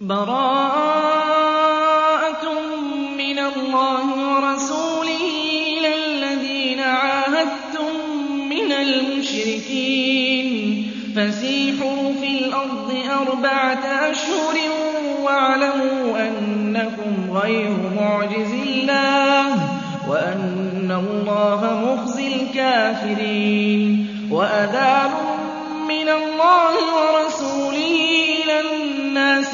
بَرَاءَةٌ مِّنَ اللَّهِ وَرَسُولِهِ إِلَى الَّذِينَ عَاهَدتُّم مِّنَ الْمُشْرِكِينَ. فَسِيحُوا فِي الْأَرْضِ أَرْبَعَةَ أَشْهُرٍ وَاعْلَمُوا أَنَّكُمْ غَيْرُ مُعْجِزِي اللَّهِ وَأَنَّ اللَّهَ مُخْزِي الْكَافِرِينَ. وَأَذَانٌ مِّنَ اللَّهِ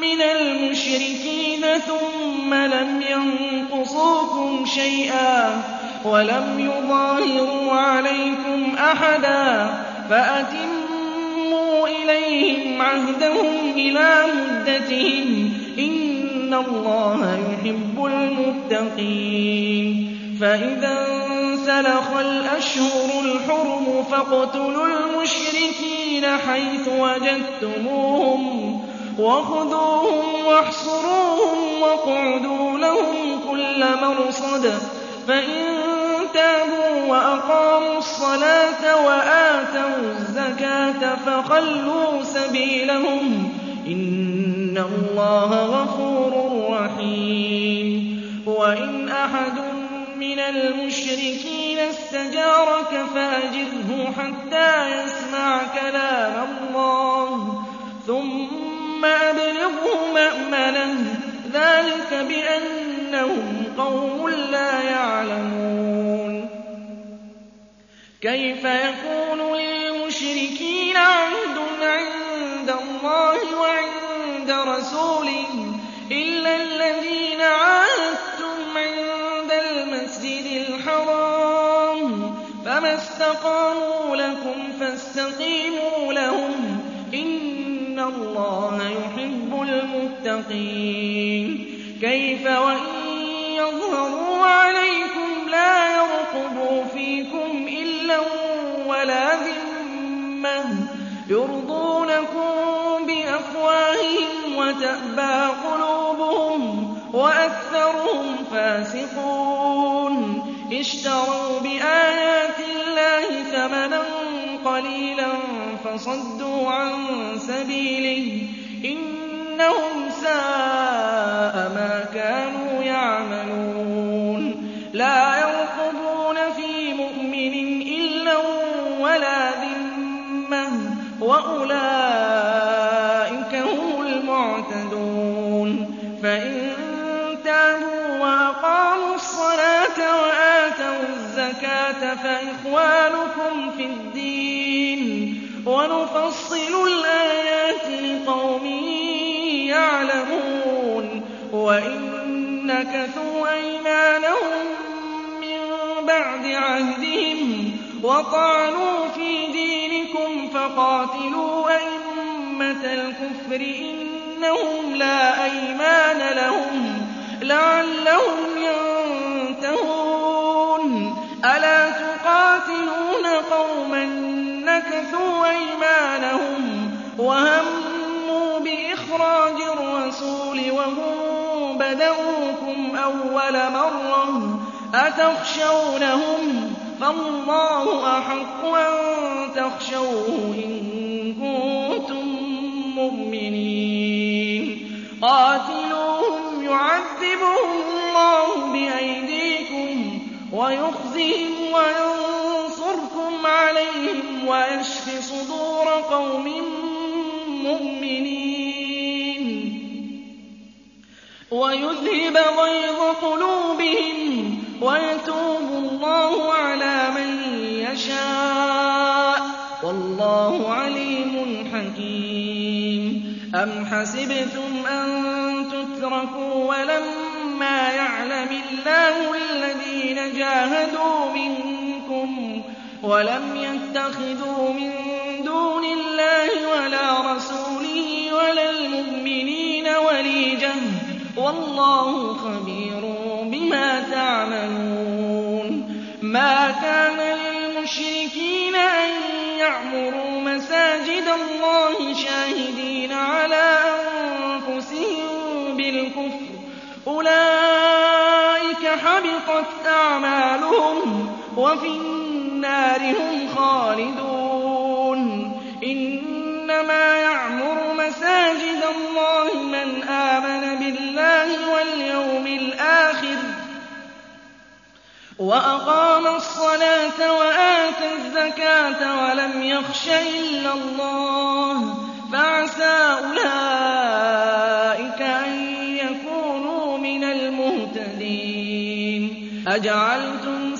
مِّنَ الْمُشْرِكِينَ ثُمَّ لَمْ يَنقُصُوكُمْ شَيْئًا وَلَمْ يُظَاهِرُوا عَلَيْكُمْ أَحَدًا فَأَتِمُّوا إِلَيْهِمْ عَهْدَهُمْ إِلَىٰ مُدَّتِهِمْ ۚ إِنَّ اللَّهَ يُحِبُّ الْمُتَّقِينَ. فَإِذَا انسَلَخَ الْأَشْهُرُ الْحُرُمُ فَاقْتُلُوا الْمُشْرِكِينَ حَيْثُ وَجَدتُّمُوهُمْ وَخُذُوهُمْ وَاحْصُرُوهُمْ وَاقْعُدُوا لَهُمْ كُلَّ مَرْصَدٍ. فَإِن تَابُوا وَأَقَامُوا الصَّلَاةَ وَآتَوُا الزَّكَاةَ فَخَلُّوا سَبِيلَهُمْ ۚ. إِنَّ اللَّهَ غَفُورٌ رَّحِيمٌ. وَإِنْ أَحَدٌ مِّنَ الْمُشْرِكِينَ اسْتَجَارَكَ فَأَجِرْهُ حَتَّىٰ يَسْمَعَ كَلَامَ اللَّهِ. ثُمَّ أَبْلِغْهُ مَأْمَنَهُ ۚ ذَٰلِكَ بِأَنَّهُمْ قَوْمٌ لَّا يَعْلَمُونَ. كَيْفَ يَكُونُ لِلْمُشْرِكِينَ عَهْدٌ عِندَ اللَّهِ وَعِندَ رَسُولِهِ إِلَّا الَّذِينَ عَاهَدتُّمْ عِندَ الْمَسْجِدِ الْحَرَامِ ۖ فَمَا اسْتَقَامُوا لَكُمْ فَاسْتَقِيمُوا لَهُمْ ۚ إِنَّ اللَّهَ يُحِبُّ الْمُتَّقِينَ. كَيْفَ وَإِن يَظْهَرُوا عَلَيْكُمْ لَا يَرْقُبُوا فِيكُمْ إِلًّا وَلَا ذِمَّةً. يُرْضُونَكُم بِأَفْوَاهِهِمْ وَتَأْبَىٰ قُلُوبُهُمْ وَأَكْثَرُهُمْ فَاسِقُونَ. اشْتَرَوْا بِآيَاتِ اللَّهِ ثَمَنًا فَصَدُّوا عَن سَبِيلِهِ ۚ إِنَّهُمْ سَاءَ مَا كَانُوا يَعْمَلُونَ. لَا يَرْقُبُونَ فِي مُؤْمِنٍ إِلًّا وَلَا ذِمَّةً ۚ وَأُولَٰئِكَ هُمُ الْمُعْتَدُونَ. فَإِن تَابُوا وَأَقَامُوا الصَّلَاةَ وَآتَوُا الزَّكَاةَ الدِّينِ ۗ وَنُفَصِّلُ الْآيَاتِ لِقَوْمٍ يَعْلَمُونَ وَإِن نَّكَثُوا أَيْمَانَهُم مِّن بَعْدِ عَهْدِهِمْ وَطَعَنُوا فِي دِينِكُمْ فَقَاتِلُوا أَئِمَّةَ الْكُفْرِ إِنَّهُمْ لَا أَيْمَانَ لَهُمْ لَعَلَّهُمْ يَنتَهُونَ. أَلَا تُقَاتِلُونَ قَوْمًا نَّكَثُوا أَيْمَانَهُمْ وَهَمُّوا بِإِخْرَاجِ الرَّسُولِ وَهُم بَدَءُوكُمْ أَوَّلَ مَرَّةٍ أَتَخْشَوْنَهُمْ ۚ فَاللَّهُ أَحَقُّ أَن تَخْشَوْهُ إِن كُنتُم مُّؤْمِنِينَ. قَاتِلُوهُمْ يُعَذِّبْهُمُ اللَّهُ بِأَيْدِيكُمْ وَيُخْزِهِمْ وَيَنصُرْكُمْ عَلَيْهِمْ وَيَشْفِ صُدُورَ قَوْمٍ مُّؤْمِنِينَ. وَيُذْهِبَ غَيْظَ قُلُوبِهِمْ وَيَتُوبُ اللَّهُ عَلَىٰ مَن يَشَاءُ ۗ. وَاللَّهُ عَلِيمٌ حَكِيمٌ. أَمْ حَسِبْتُمْ أَن تُتْرَكُوا وَلَمَّا يَعْلَمِ اللَّهُ الَّذِينَ جَاهَدُوا مِنكُمْ وَلَمْ يَتَّخِذُوا مِن دُونِ اللَّهِ وَلَا رَسُولِهِ وَلَا الْمُؤْمِنِينَ وَلِيًّا وَاللَّهُ خَبِيرٌ بِمَا تَعْمَلُونَ. مَا كَانَ لِلْمُشْرِكِينَ أَن يَعْمُرُوا مَسَاجِدَ اللَّهِ شَاهِدِينَ عَلَىٰ أَنفُسِهِم بِالْكُفْرِ ۚ. أُولَٰئِكَ حَبِطَتْ أَعْمَالُهُمْ. وَفِي النَّارِ هُمْ خَالِدُونَ. إِنَّمَا يَعْمُرُ مَسَاجِدَ اللَّهِ مَنْ آمَنَ بِاللَّهِ وَالْيَوْمِ الْآخِرِ وَأَقَامَ الصَّلَاةَ وَآتَى الزَّكَاةَ وَلَمْ يَخْشَ إِلَّا اللَّهَ. فَعَسَىٰ أُولَٰئِكَ أَن يَكُونُوا مِنَ الْمُهْتَدِينَ.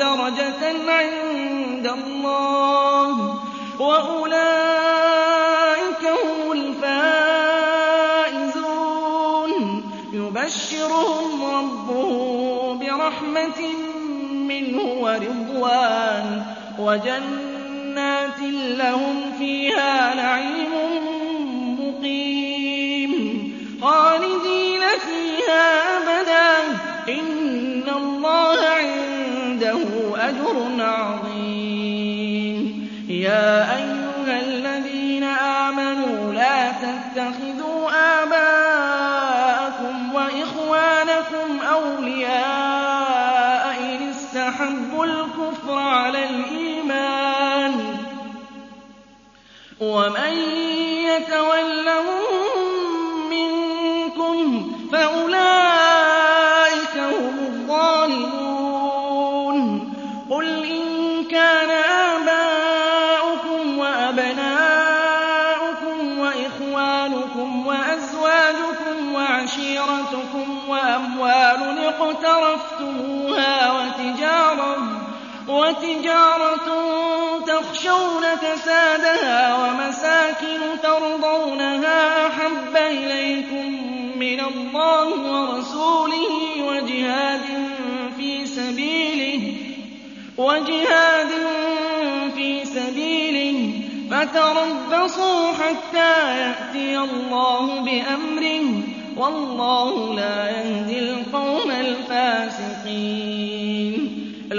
دَرَجَةً عِندَ اللَّهِ ۚ وَأُولَٰئِكَ هُمُ الْفَائِزُونَ. يُبَشِّرُهُمْ رَبُّهُم بِرَحْمَةٍ مِّنْهُ وَرِضْوَانٍ وَجَنَّاتٍ لَّهُمْ فِيهَا نَعِيمٌ مُّقِيمٌ. خَالِدِينَ فِيهَا أَبَدًا ۖ. إِنَّ اللَّهَ أَجْرٌ عَظِيمٌ. يَا أَيُّهَا الَّذِينَ آمَنُوا لَا تَتَّخِذُوا آبَاءَكُمْ وَإِخْوَانَكُمْ أَوْلِيَاءَ إِنِ اسْتَحَبُّوا الْكُفْرَ عَلَى الْإِيمَانِ ۚ. وَمَن يَتَوَلَّهُم مِّنكُمْ فَأُولَٰئِكَ وَتِجَارَةٌ تَخْشَوْنَ كَسَادَهَا وَمَسَاكِنُ تَرْضَوْنَهَا أَحَبَّ إِلَيْكُم مِّنَ اللَّهِ وَرَسُولِهِ وَجِهَادٍ فِي سَبِيلِهِ فَتَرَبَّصُوا حَتَّىٰ يَأْتِيَ اللَّهُ بِأَمْرِهِ ۗ وَاللَّهُ لَا يَهْدِي الْقَوْمَ الْفَاسِقِينَ.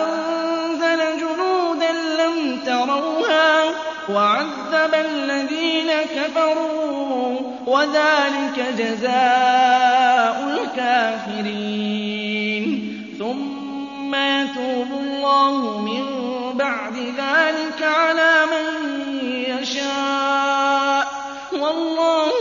وَأَنزَلَ جُنُودًا لَّمْ تَرَوْهَا وَعَذَّبَ الَّذِينَ كَفَرُوا ۚ وَذَٰلِكَ جَزَاءُ الْكَافِرِينَ. ثُمَّ يَتُوبُ اللَّهُ مِن بَعْدِ ذَٰلِكَ عَلَىٰ مَن يَشَاءُ ۗ. وَاللَّهُ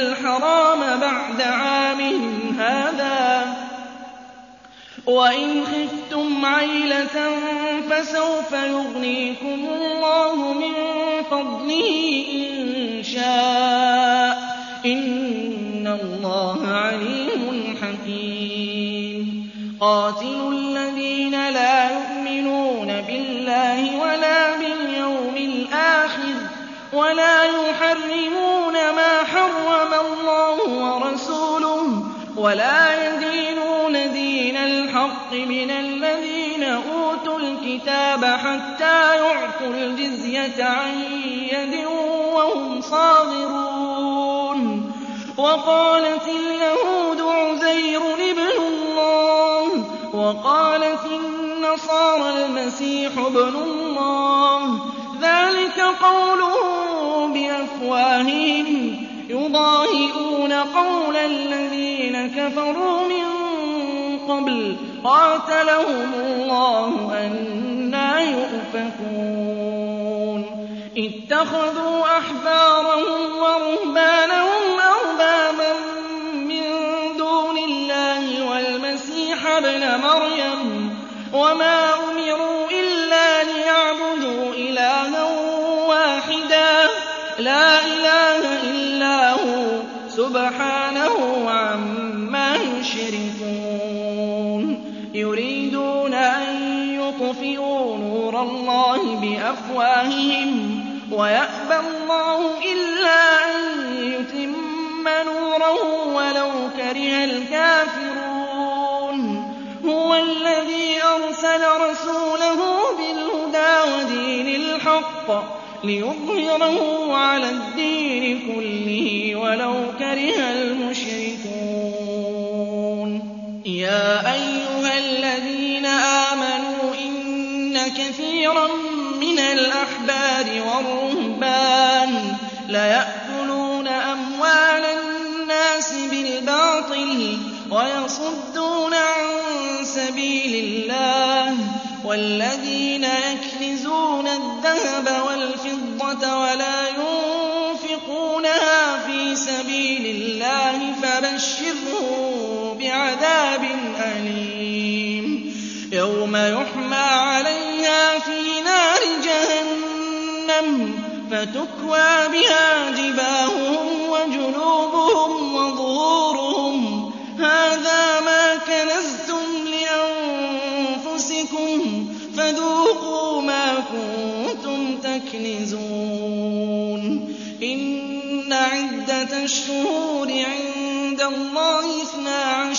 الْحَرَامَ بَعْدَ عَامِهِمْ هَٰذَا ۚ. وَإِنْ خِفْتُمْ عَيْلَةً فَسَوْفَ يُغْنِيكُمُ اللَّهُ مِن فَضْلِهِ إِن شَاءَ ۚ. إِنَّ اللَّهَ عَلِيمٌ حَكِيمٌ. قَاتِلُوا الَّذِينَ لَا يُؤْمِنُونَ بِاللَّهِ وَلَا بِالْيَوْمِ الْآخِرِ وَلَا يُحَرِّمُونَ مَا حَرَّمَ اللَّهُ وَرَسُولُهُ وَلَا يَدِينُونَ دِينَ الْحَقِّ مِنَ الَّذِينَ أُوتُوا الْكِتَابَ حَتَّىٰ يُعْطُوا الْجِزْيَةَ عَن يَدٍ وَهُمْ صَاغِرُونَ. وَقَالَتِ الْيَهُودُ عُزَيْرٌ ابْنُ اللَّهِ وَقَالَتِ النَّصَارَى الْمَسِيحُ ابْنُ اللَّهِ ۖ. ذَٰلِكَ قَوْلُهُم بِأَفْوَاهِهِمْ يُضَاهِئُونَ قَوْلَ الَّذِينَ كَفَرُوا مِن قَبْلُ قَاتَلَهُمُ اللَّهُ أَنَّىٰ يُؤْفَكُونَ اتَّخَذُوا أَحْبَارَهُمْ وَرُهْبَانَهُمْ أَرْبَابًا مِّن دُونِ اللَّهِ وَالْمَسِيحَ ابْنَ مَرْيَمَ وَمَا سُبْحَانَهُ عَمَّا يُشْرِكُونَ. يُرِيدُونَ أَن يُطْفِئُوا نُورَ اللَّهِ بِأَفْوَاهِهِمْ وَيَأْبَى اللَّهُ إِلَّا أَن يُتِمَّ نُورَهُ وَلَوْ كَرِهَ الْكَافِرُونَ. هُوَ الَّذِي أَرْسَلَ رَسُولَهُ بِالْهُدَىٰ وَدِينِ الْحَقِّ لِيُظْهِرَهُ عَلَى الدِّينِ كُلِّهِ وَلَوْ كَرِهَ الْمُشْرِكُونَ. يَا أَيُّهَا الَّذِينَ آمَنُوا إِنَّ كَثِيرًا مِّنَ الْأَحْبَارِ وَالرُّهْبَانِ لَيَأْكُلُونَ أَمْوَالَ النَّاسِ بِالْبَاطِلِ وَيَصُدُّونَ عَن سَبِيلِ اللَّهِ ۗ وَالَّذِينَ يَكْنِزُونَ الذَّهَبَ وَالْفِضَّةَ وَلَا يُنفِقُونَهَا فِي سَبِيلِ اللَّهِ فَبَشِّرْهُم بِعَذَابٍ أَلِيمٍ. يَوْمَ يُحْمَىٰ عَلَيْهَا فِي نَارِ جَهَنَّمَ فَتُكْوَىٰ بِهَا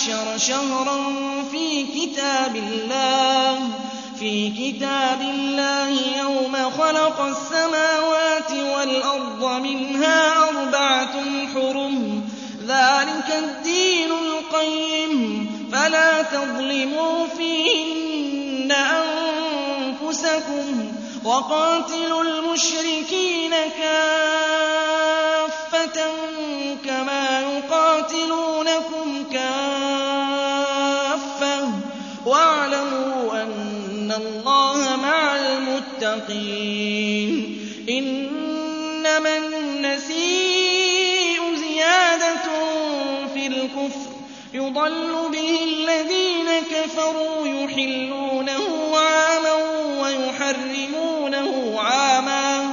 عَشَرَ شَهْرًا فِي كِتَابِ اللَّهِ يَوْمَ خَلَقَ السَّمَاوَاتِ وَالْأَرْضَ مِنْهَا أَرْبَعَةٌ حُرُمٌ ۚ. ذَٰلِكَ الدِّينُ الْقَيِّمُ ۚ. فَلَا تَظْلِمُوا فِيهِنَّ أَنفُسَكُمْ ۚ وَقَاتِلُوا الْمُشْرِكِينَ كَافَّةً كَمَا يُقَاتِلُونَكُمْ كَافَّةً ۚ وَاعْلَمُوا أَنَّ اللَّهَ مَعَ الْمُتَّقِينَ. إِنَّمَا النَّسِيءُ زِيَادَةٌ فِي الْكُفْرِ. يُضَلُّ بِهِ الَّذِينَ كَفَرُوا يُحِلُّونَهُ عَامًا وَيُحَرِّمُونَهُ عَامًا.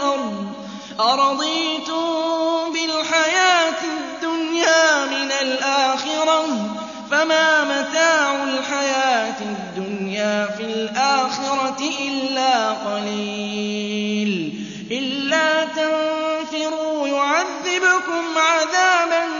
الْأَرْضِ أَرَضِيتُم بِالْحَيَاةِ الدُّنْيَا مِنَ الْآخِرَةِ ۚ؟ فَمَا مَتَاعُ الْحَيَاةِ الدُّنْيَا فِي الْآخِرَةِ إِلَّا قَلِيلٌ. إِلَّا تَنفِرُوا يُعَذِّبْكُمْ عَذَابًا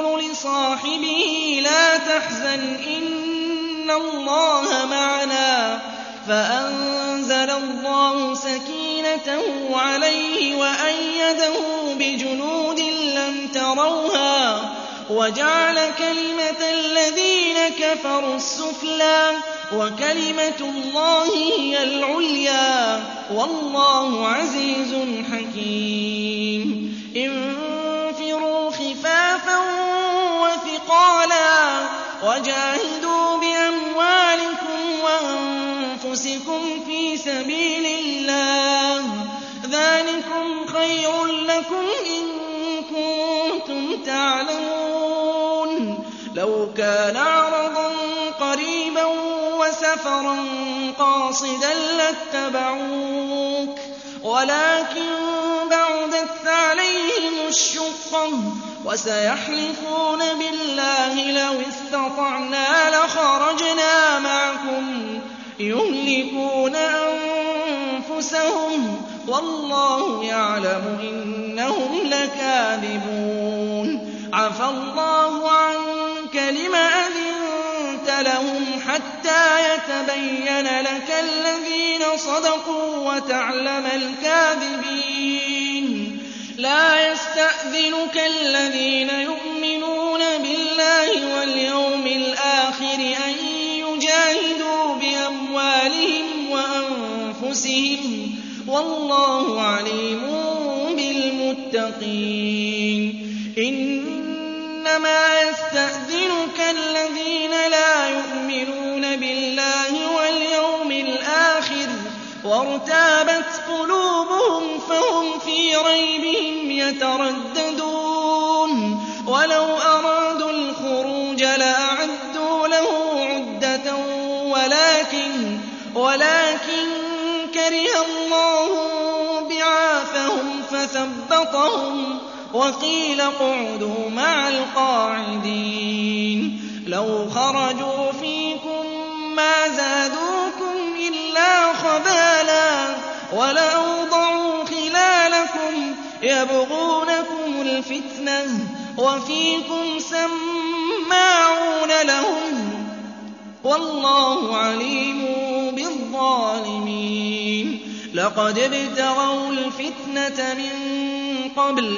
لِصَاحِبِهِ لَا تَحْزَنْ إِنَّ اللَّهَ مَعَنَا ۖ. فَأَنزَلَ اللَّهُ سَكِينَتَهُ عَلَيْهِ وَأَيَّدَهُ بِجُنُودٍ لَّمْ تَرَوْهَا وَجَعَلَ كَلِمَةَ الَّذِينَ كَفَرُوا السُّفْلَىٰ وَكَلِمَةُ اللَّهِ هِيَ الْعُلْيَا ۗ. وَاللَّهُ عَزِيزٌ حَكِيمٌ. وَجَاهِدُوا بِأَمْوَالِكُمْ وَأَنفُسِكُمْ فِي سَبِيلِ اللَّهِ ۚ. ذَٰلِكُمْ خَيْرٌ لَّكُمْ إِن كُنتُمْ تَعْلَمُونَ. لَوْ كَانَ عَرَضًا قَرِيبًا وَسَفَرًا قَاصِدًا لَّاتَّبَعُوكَ. وَلَٰكِن بَعُدَتْ عَلَيْهِمُ الشُّقَّةُ وَسَيَحْلِفُونَ بِاللَّهِ لَوِ اسْتَطَعْنَا لَخَرَجْنَا مَعَكُمْ يُهْلِكُونَ أَنفُسَهُمْ وَاللَّهُ يَعْلَمُ إِنَّهُمْ لَكَاذِبُونَ عَفَا اللَّهُ عَنكَ لِمَ أَذِنتَ لَهُمْ حَتَّىٰ يَتَبَيَّنَ لَكَ الَّذِينَ صَدَقُوا وَتَعْلَمَ الْكَاذِبِينَ. لَا يَسْتَأْذِنُكَ الَّذِينَ يُؤْمِنُونَ بِاللَّهِ وَالْيَوْمِ الْآخِرِ أَن يُجَاهِدُوا بِأَمْوَالِهِمْ وَأَنفُسِهِمْ ۗ. وَاللَّهُ عَلِيمٌ بِالْمُتَّقِينَ. إِنَّمَا يَسْتَأْذِنُكَ الَّذِينَ لَا يُؤْمِنُونَ بِاللَّهِ وَالْيَوْمِ الْآخِرِ وَارْتَابَتْ قُلُوبُهُمْ فَهُمْ فِي رَيْبِهِمْ يَتَرَدَّدُونَ وَلَوْ أَرَادُوا الْخُرُوجَ لَأَعَدُّوا لَهُ عُدَّةً وَلَٰكِن كَرِهَ اللَّهُ بِعَاثَهُمْ فَثَبَّطَهُمْ وَقِيلَ اقْعُدُوا مَعَ الْقَاعِدِينَ. لَوْ خَرَجُوا فِيكُم مَّا زَادُوكُمْ إِلَّا خَبَالًا وَلَأَوْضَعُوا خِلَالَكُمْ يَبْغُونَكُمُ الْفِتْنَةَ وَفِيكُمْ سَمَّاعُونَ لَهُمْ ۗ وَاللَّهُ عَلِيمٌ بِالظَّالِمِينَ. لَقَدِ ابْتَغَوُا الْفِتْنَةَ مِن قَبْلُ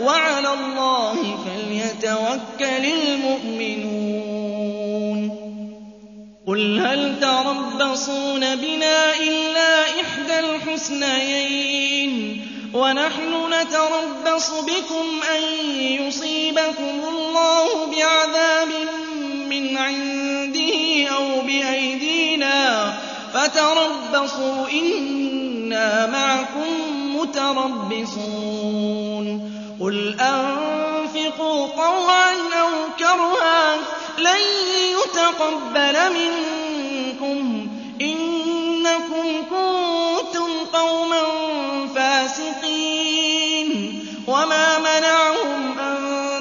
وَعَلَى اللَّهِ فَلْيَتَوَكَّلِ الْمُؤْمِنُونَ. قُلْ هَلْ تَرَبَّصُونَ بِنَا إِلَّا إِحْدَى الْحُسْنَيَيْنِ ۖ؟ وَنَحْنُ نَتَرَبَّصُ بِكُمْ أَن يُصِيبَكُمُ اللَّهُ بِعَذَابٍ مِّنْ عِندِهِ أَوْ بِأَيْدِينَا ۖ. فَتَرَبَّصُوا إِنَّا مَعَكُم مُّتَرَبِّصُونَ. قُلْ أَنفِقُوا طَوْعًا أَوْ كَرْهًا لَّن يُتَقَبَّلَ مِنكُمْ ۖ إِنَّكُمْ كُنتُمْ قَوْمًا فَاسِقِينَ وَمَا مَنَعَهُمْ أَن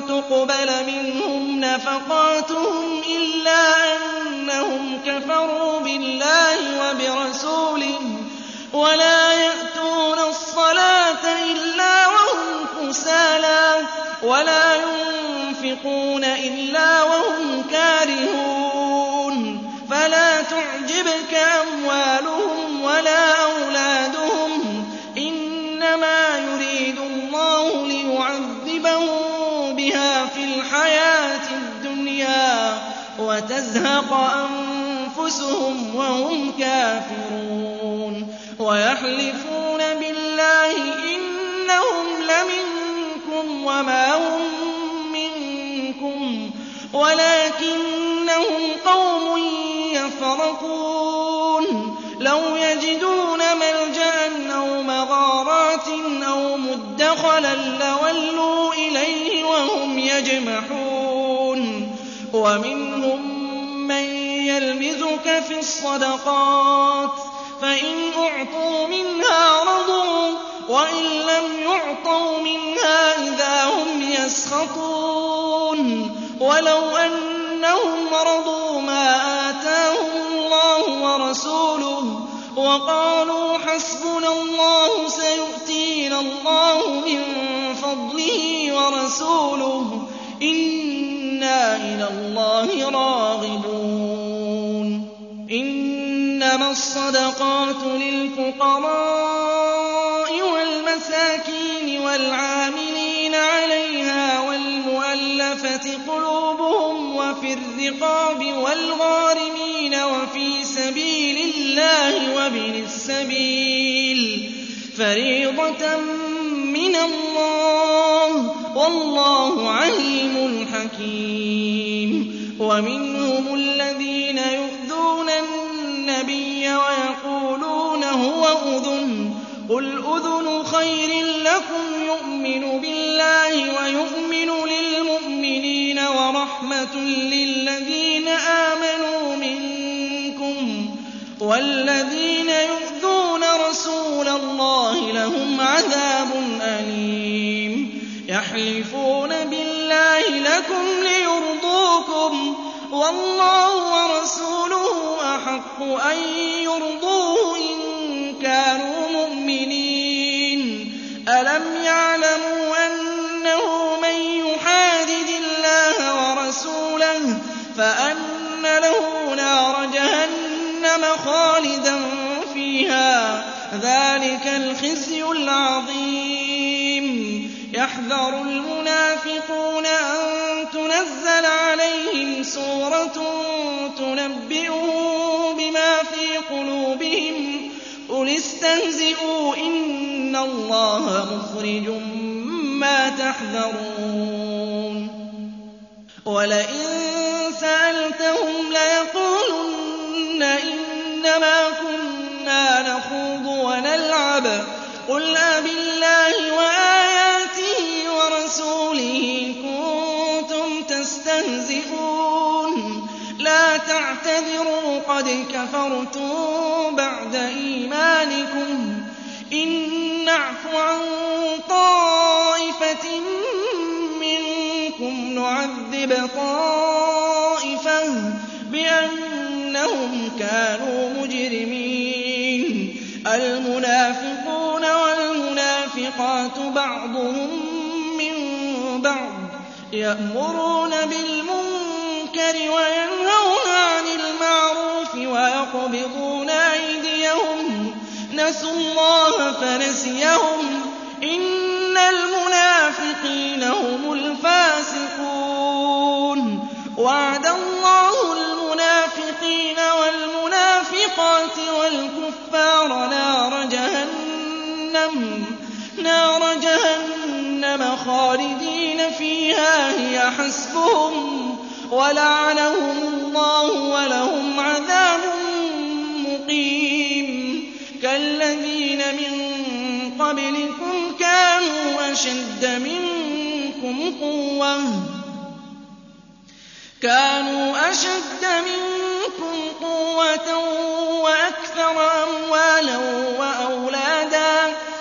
تُقْبَلَ مِنْهُمْ نَفَقَاتُهُمْ إِلَّا أَنَّهُمْ كَفَرُوا بِاللَّهِ وَبِرَسُولِهِ وَلَا يَأْتُونَ الصَّلَاةَ إِلَّا كُسَالَىٰ وَلَا يُنفِقُونَ إِلَّا وَهُمْ كَارِهُونَ فَلَا تُعْجِبْكَ أَمْوَالُهُمْ وَلَا أَوْلَادُهُمْ ۚ إِنَّمَا يُرِيدُ اللَّهُ لِيُعَذِّبَهُم بِهَا فِي الْحَيَاةِ الدُّنْيَا وَتَزْهَقَ أَنفُسُهُمْ وَهُمْ كَافِرُونَ وَمَا هُم مِّنكُمْ وَلَٰكِنَّهُمْ قَوْمٌ يتفرقون لو يجدون ملجأ أو مغارات أو مدخلا لولوا إليه وهم يجمحون ومنهم من يلمزك في الصدقات فإن أعطوا منها رضوا وإن لم يعطوا منها إذا هم يسخطون. ولو أنهم رضوا ما آتاهم الله ورسوله وقالوا حسبنا الله سيؤتينا الله من فضله ورسوله إنا إلى الله راغبون. إنما الصدقات للفقراء. والمساكين والعاملين عليها والمؤلفة قلوبهم وفي الرقاب والغارمين وفي سبيل الله وابن السبيل فريضة من الله والله عليم حكيم ومنهم الذين يؤذون النبي ويقولون قل أذن خير لكم يؤمن بالله ويؤمن للمؤمنين ورحمة للذين آمنوا منكم والذين يؤذون رسول الله لهم عذاب أليم يحلفون بالله لكم ليرضوكم والله ورسوله أحق أن يرضوه فأن له نار جهنم خالدا فيها ذلك الخزي العظيم يحذر المنافقون أن تنزل عليهم سورة تنبئهم بما في قلوبهم قل استهزئوا إن الله مخرج ما تحذرون ولئن سألتهم ليقولن إنما كنا نخوض ونلعب. قل أبالله وآياته ورسوله كنتم تستهزئون. لا تعتذروا قد كفرتم بعد إيمانكم. إن نعف عن طائفة منكم نعذب طائفة بأنهم كانوا مجرمين. المنافقون والمنافقات بعضهم من بعض يأمرون بالمنكر وينهون عن المعروف ويقبضون أيديهم. نسوا الله فنسيهم نار جهنم خالدين فيها هي حسبهم ولعنهم الله ولهم عذاب مقيم. كالذين من قبلكم كانوا أشد منكم قوة. وأكثر أموالا وأولادا.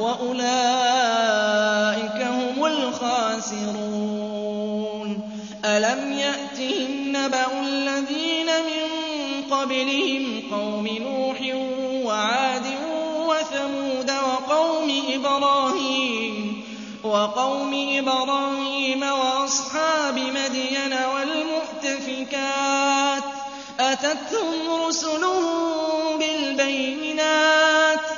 وأولئك هم الخاسرون. ألم يأتهم نبأ الذين من قبلهم قوم نوح وعاد وثمود وقوم إبراهيم وقوم إبراهيم وأصحاب مدين والمؤتفكات. أَتَتْهُمْ رُسُلُهُم بِالْبَيِّنَاتِ.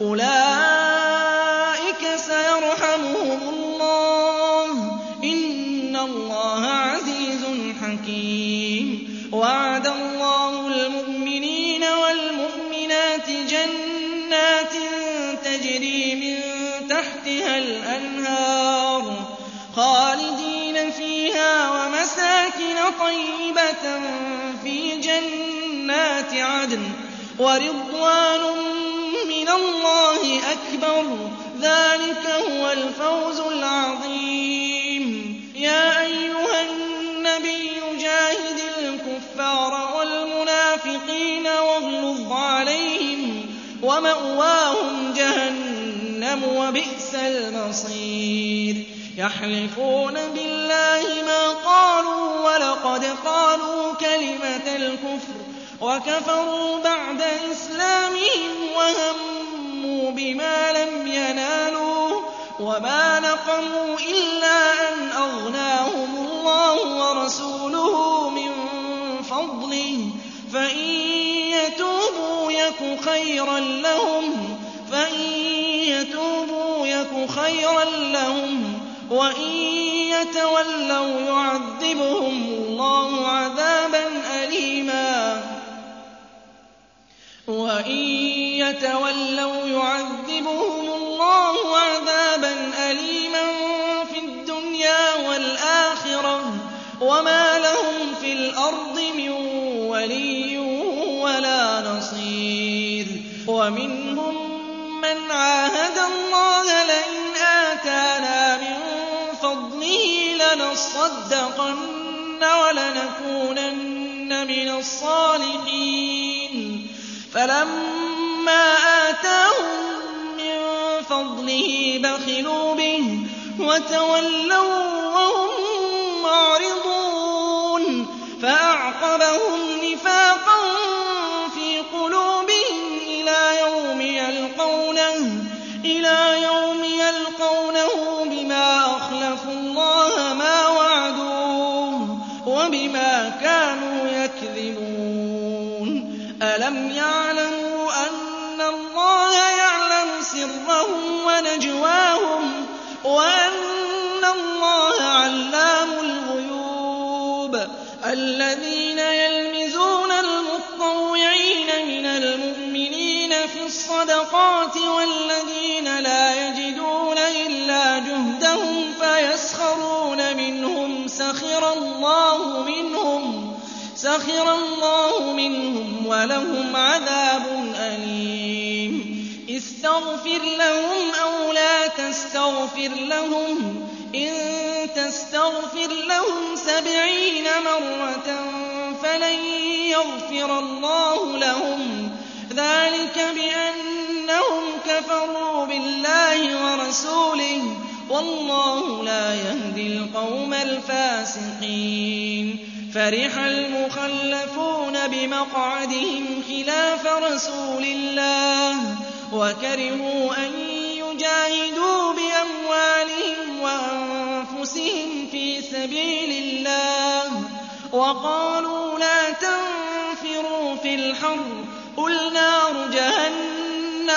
أُولَٰئِكَ سَيَرْحَمُهُمُ اللَّهُ ۗ إِنَّ اللَّهَ عَزِيزٌ حَكِيمٌ. وَعَدَ اللَّهُ الْمُؤْمِنِينَ وَالْمُؤْمِنَاتِ جَنَّاتٍ تَجْرِي مِن تَحْتِهَا الْأَنْهَارُ خَالِدِينَ فِيهَا وَمَسَاكِنَ طَيِّبَةً فِي جَنَّاتِ عَدْنٍ وَرِضْوَانٌ مِّنَ اللَّهِ أَكْبَرُ ۚ. ذَٰلِكَ هُوَ الْفَوْزُ الْعَظِيمُ. يَا أَيُّهَا النَّبِيُّ جَاهِدِ الْكُفَّارَ وَالْمُنَافِقِينَ وَاغْلُظْ عَلَيْهِمْ ۚ وَمَأْوَاهُمْ جَهَنَّمُ ۖ وَبِئْسَ الْمَصِيرُ. يَحْلِفُونَ بِاللَّهِ مَا قَالُوا وَلَقَدْ قَالُوا كَلِمَةَ الْكُفْرِ وَكَفَرُوا بَعْدَ إِسْلَامِهِمْ وَهَمُّوا بِمَا لَمْ يَنَالُوا وَمَا نَقَمُوا إِلَّا أَنْ أَغْنَاهُمُ اللَّهُ وَرَسُولُهُ مِن فَضْلِهِ ۖ فَإِن يَتُوبُوا يَكُ خَيْرًا لَّهُمْ وَإِن يَتَوَلَّوْا يُعَذِّبْهُمُ اللَّهُ عَذَابًا أَلِيمًا وَإِن يَتَوَلَّوْا يُعَذِّبْهُمُ اللَّهُ عَذَابًا أَلِيمًا فِي الدُّنْيَا وَالْآخِرَةِ ۚ وَمَا لَهُمْ فِي الْأَرْضِ مِن وَلِيٍّ وَلَا نَصِيرٍ. وَمِنْهُم مَّنْ عَاهَدَ اللَّهَ لَئِنْ آتَانَا مِن فَضْلِهِ لَنَصَّدَّقَنَّ وَلَنَكُونَنَّ مِنَ الصَّالِحِينَ. فَلَمَّا آتَاهُم مِّن فَضْلِهِ بَخِلُوا بِهِ وَتَوَلَّوا وَّهُم مُّعْرِضُونَ الصَّدَقَاتِ وَالَّذِينَ لَا يَجِدُونَ إِلَّا جُهْدَهُمْ فَيَسْخَرُونَ مِنْهُمْ سَخِرَ اللَّهُ مِنْهُمْ وَلَهُمْ عَذَابٌ أَلِيمٌ اسْتَغْفِرْ لَهُمْ أَوْ لَا تَسْتَغْفِرْ لَهُمْ إِن تَسْتَغْفِرْ لَهُمْ سَبْعِينَ مَرَّةً فَلَن يَغْفِرَ اللَّهُ لَهُمْ ۚ ذَٰلِكَ بِأَنَّهُمْ كَفَرُوا بِاللَّهِ وَرَسُولِهِ ۗ وَاللَّهُ لَا يَهْدِي الْقَوْمَ الْفَاسِقِينَ. فَرِحَ الْمُخَلَّفُونَ بِمَقْعَدِهِمْ خِلَافَ رَسُولِ اللَّهِ وَكَرِهُوا أَن يُجَاهِدُوا بِأَمْوَالِهِمْ وَأَنفُسِهِمْ فِي سَبِيلِ اللَّهِ وَقَالُوا لَا تَنفِرُوا فِي الْحَرِّ ۗ قُلْ نَارُ جَهَنَّمَ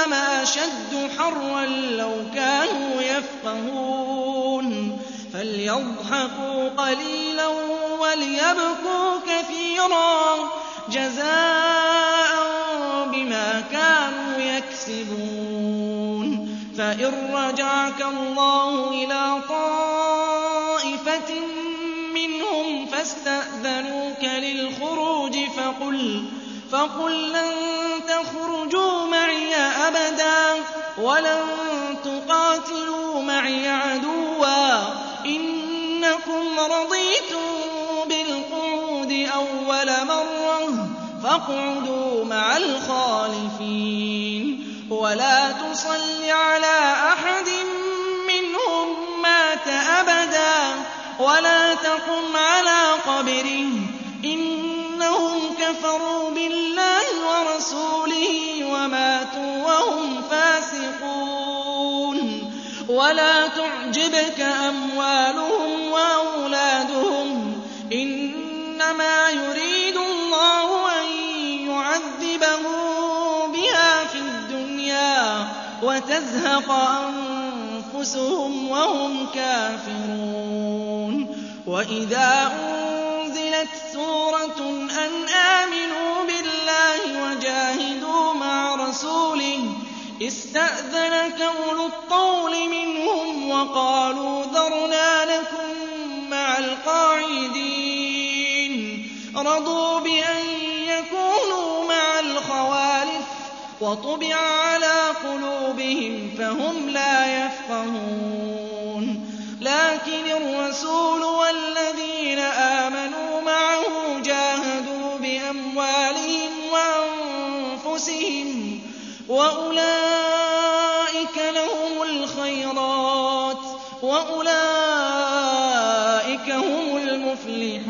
أَشَدُّ حَرًّا لَّوْ كَانُوا يَفْقَهُونَ. فَلْيَضْحَكُوا قَلِيلًا وَلْيَبْكُوا كَثِيرًا جَزَاءً بِمَا كَانُوا يَكْسِبُونَ. فَإِن رَّجَعَكَ اللَّهُ إِلَىٰ طَائِفَةٍ مِّنْهُمْ فَاسْتَأْذَنُوكَ لِلْخُرُوجِ فَقُل لَّن تَخْرُجُوا مَعِيَ أَبَدًا وَلَن تُقَاتِلُوا مَعِيَ عَدُوًّا ۖ إِنَّكُمْ رَضِيتُم بِالْقُعُودِ أَوَّلَ مَرَّةٍ فَاقْعُدُوا مَعَ الْخَالِفِينَ وَلَا تُصَلِّ عَلَىٰ أَحَدٍ مِّنْهُم مَّاتَ أَبَدًا وَلَا تَقُمْ عَلَىٰ قَبْرِهِ ۖ كَفَرُوا بِاللَّهِ وَرَسُولِهِ وَمَاتُوا وَهُمْ فَاسِقُونَ. وَلَا تُعْجِبْكَ أَمْوَالُهُمْ وَأَوْلَادُهُمْ ۚ. إِنَّمَا يُرِيدُ اللَّهُ أَن يُعَذِّبَهُم بِهَا فِي الدُّنْيَا وَتَزْهَقَ أَنفُسُهُمْ وَهُمْ كَافِرُونَ. أُنزِلَتْ سُورَةٌ أَنْ آمِنُوا بِاللَّهِ وَجَاهِدُوا مَعَ رَسُولِهِ اسْتَأْذَنَكَ أُولُو الطَّوْلِ مِنْهُمْ وَقَالُوا ذَرْنَا نَكُن مَّعَ الْقَاعِدِينَ. رَضُوا بِأَن يَكُونُوا مَعَ الْخَوَالِفِ وَطُبِعَ عَلَىٰ قُلُوبِهِمْ فَهُمْ لَا يَفْقَهُونَ. لَٰكِنِ الرَّسُولُ وَالَّذِينَ آمَنُوا وَأَنفُسِهِمْ ۚ وَأُولَٰئِكَ لَهُمُ الْخَيْرَاتُ وَأُولَٰئِكَ هُمُ الْمُفْلِحُونَ.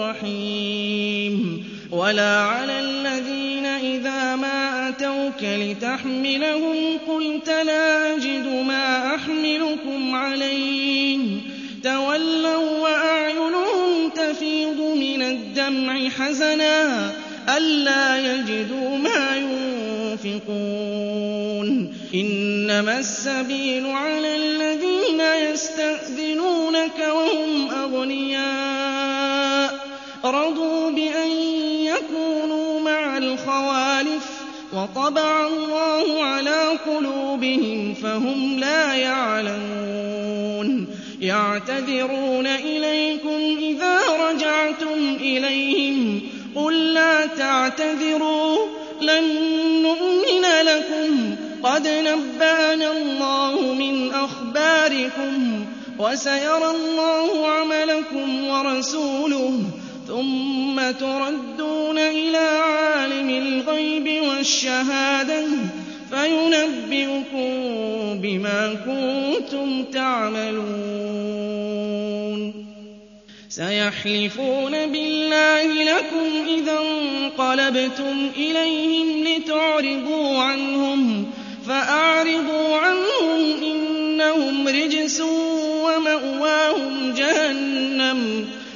رَّحِيمٌ وَلَا عَلَى الَّذِينَ إِذَا مَا أَتَوْكَ لِتَحْمِلَهُمْ قُلْتَ لَا أَجِدُ مَا أَحْمِلُكُمْ عَلَيْهِ. تَوَلَّوا وَّأَعْيُنُهُمْ تَفِيضُ مِنَ الدَّمْعِ حَزَنًا أَلَّا يَجِدُوا مَا يُنفِقُونَ. إِنَّمَا السَّبِيلُ عَلَى الَّذِينَ يَسْتَأْذِنُونَكَ وَهُمْ أَغْنِيَاءُ. رَضُوا بِأَن يَكُونُوا مَعَ الْخَوَالِفِ وَطَبَعَ اللَّهُ عَلَىٰ قُلُوبِهِمْ فَهُمْ لَا يَعْلَمُونَ. يَعْتَذِرُونَ إِلَيْكُمْ إِذَا رَجَعْتُمْ إِلَيْهِمْ ۚ. قُل لَّا تَعْتَذِرُوا لَن نُّؤْمِنَ لَكُمْ. قَدْ نَبَّأَنَا اللَّهُ مِنْ أَخْبَارِكُمْ ۚ وَسَيَرَى اللَّهُ عَمَلَكُمْ وَرَسُولُهُ. ثُمَّ تُرَدُّونَ إِلَىٰ عَالِمِ الْغَيْبِ وَالشَّهَادَةِ فَيُنَبِّئُكُم بِمَا كُنتُمْ تَعْمَلُونَ. سَيَحْلِفُونَ بِاللَّهِ لَكُمْ إِذَا انقَلَبْتُمْ إِلَيْهِمْ لِتُعْرِضُوا عَنْهُمْ ۖ فَأَعْرِضُوا عَنْهُمْ ۖ إِنَّهُمْ رِجْسٌ وَمَأْوَاهُمْ جَهَنَّمُ.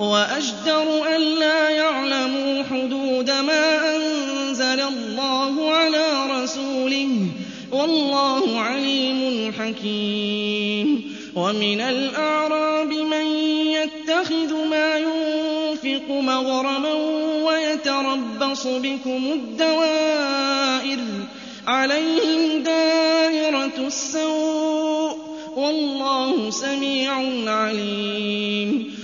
وَأَجْدَرُ أَلَّا يَعْلَمُوا حُدُودَ مَا أَنزَلَ اللَّهُ عَلَىٰ رَسُولِهِ ۗ وَاللَّهُ عَلِيمٌ حَكِيمٌ وَمِنَ الْأَعْرَابِ مَن يَتَّخِذُ مَا يُنفِقُ مَغْرَمًا وَيَتَرَبَّصُ بِكُمُ الدَّوَائِرَ ۚ عَلَيْهِمْ دَائِرَةُ السَّوْءِ ۗ وَاللَّهُ سَمِيعٌ عَلِيمٌ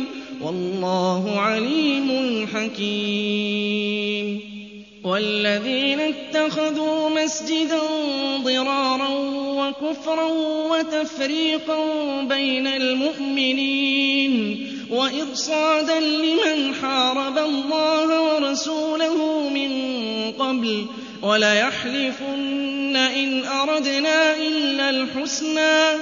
والله عليم حكيم. والذين اتخذوا مسجدا ضرارا وكفرا وتفريقا بين المؤمنين وإرصادا لمن حارب الله ورسوله من قبل وليحلفن إن أردنا إلا الحسنى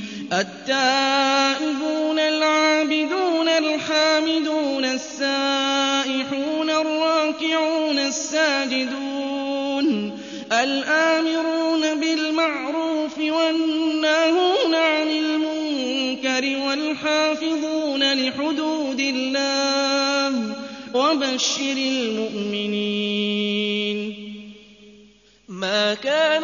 التائبون العابدون الحامدون السائحون الراكعون الساجدون الآمرون بالمعروف والناهون عن المنكر والحافظون لحدود الله وبشر المؤمنين. ما كان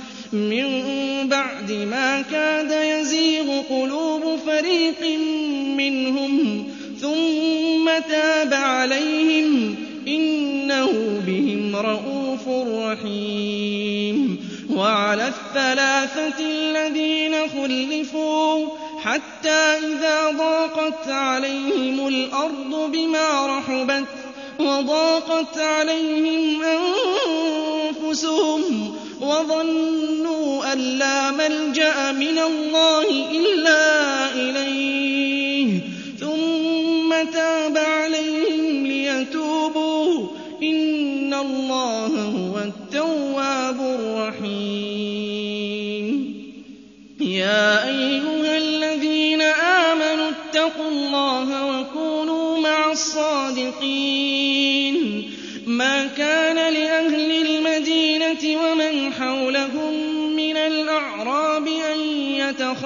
من بعد ما كاد يزيغ قلوب فريق منهم ثم تاب عليهم إنه بهم رءوف رحيم. وعلى الثلاثة الذين خلفوا حتى إذا ضاقت عليهم الأرض بما رحبت وضاقت عليهم أنفسهم وظنوا أن لا ملجأ من الله إلا إليه ثم تاب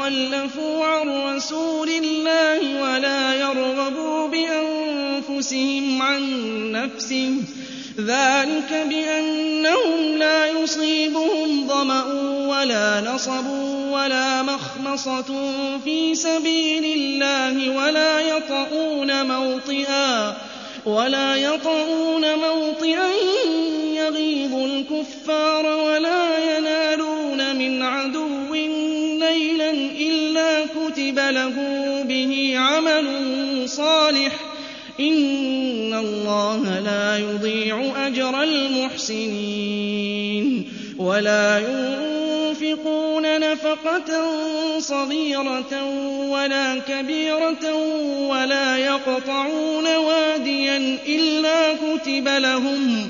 يتخلفوا عن رسول الله ولا يرغبوا بأنفسهم عن نفسه. ذلك بأنهم لا يصيبهم ظمأ ولا نصب ولا مخمصة في سبيل الله ولا يطؤون موطئا يغيظ الكفار ولا ينالون من عدو نيلا إلا كتب له به عمل صالح إن الله لا يضيع أجر المحسنين ولا ينفقون نفقة صغيرة ولا كبيرة ولا يقطعون واديا إلا كتب لهم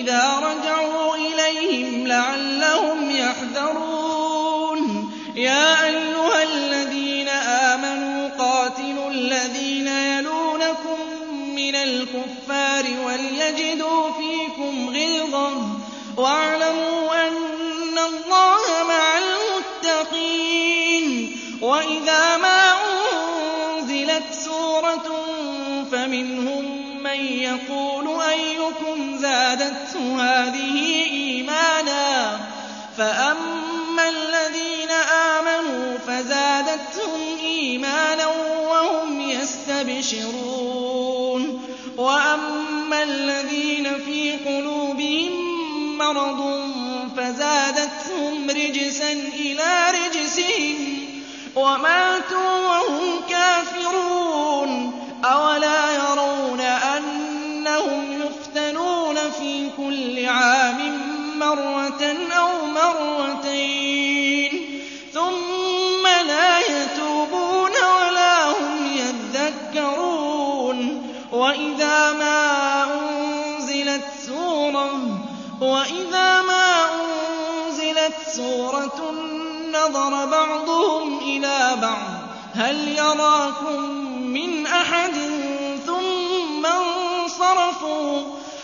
إذا رجعوا إليهم لعلهم يحذرون يا أيها الذين آمنوا قاتلوا الذين يلونكم من الكفار وليجدوا فيكم غلظة واعلموا أن الله مع المتقين وإذا ما أنزلت سورة فمنهم من يقول أيكم زادته هذه إيمانا فأما الذين آمنوا فزادتهم إيمانا وهم يستبشرون وأما الذين في قلوبهم مرض فزادتهم رجسا إلى رجسهم وماتوا وهم كافرون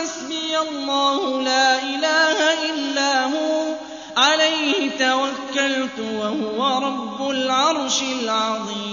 حسبي الله لا إله إلا هو عليه توكلت وهو رب العرش العظيم.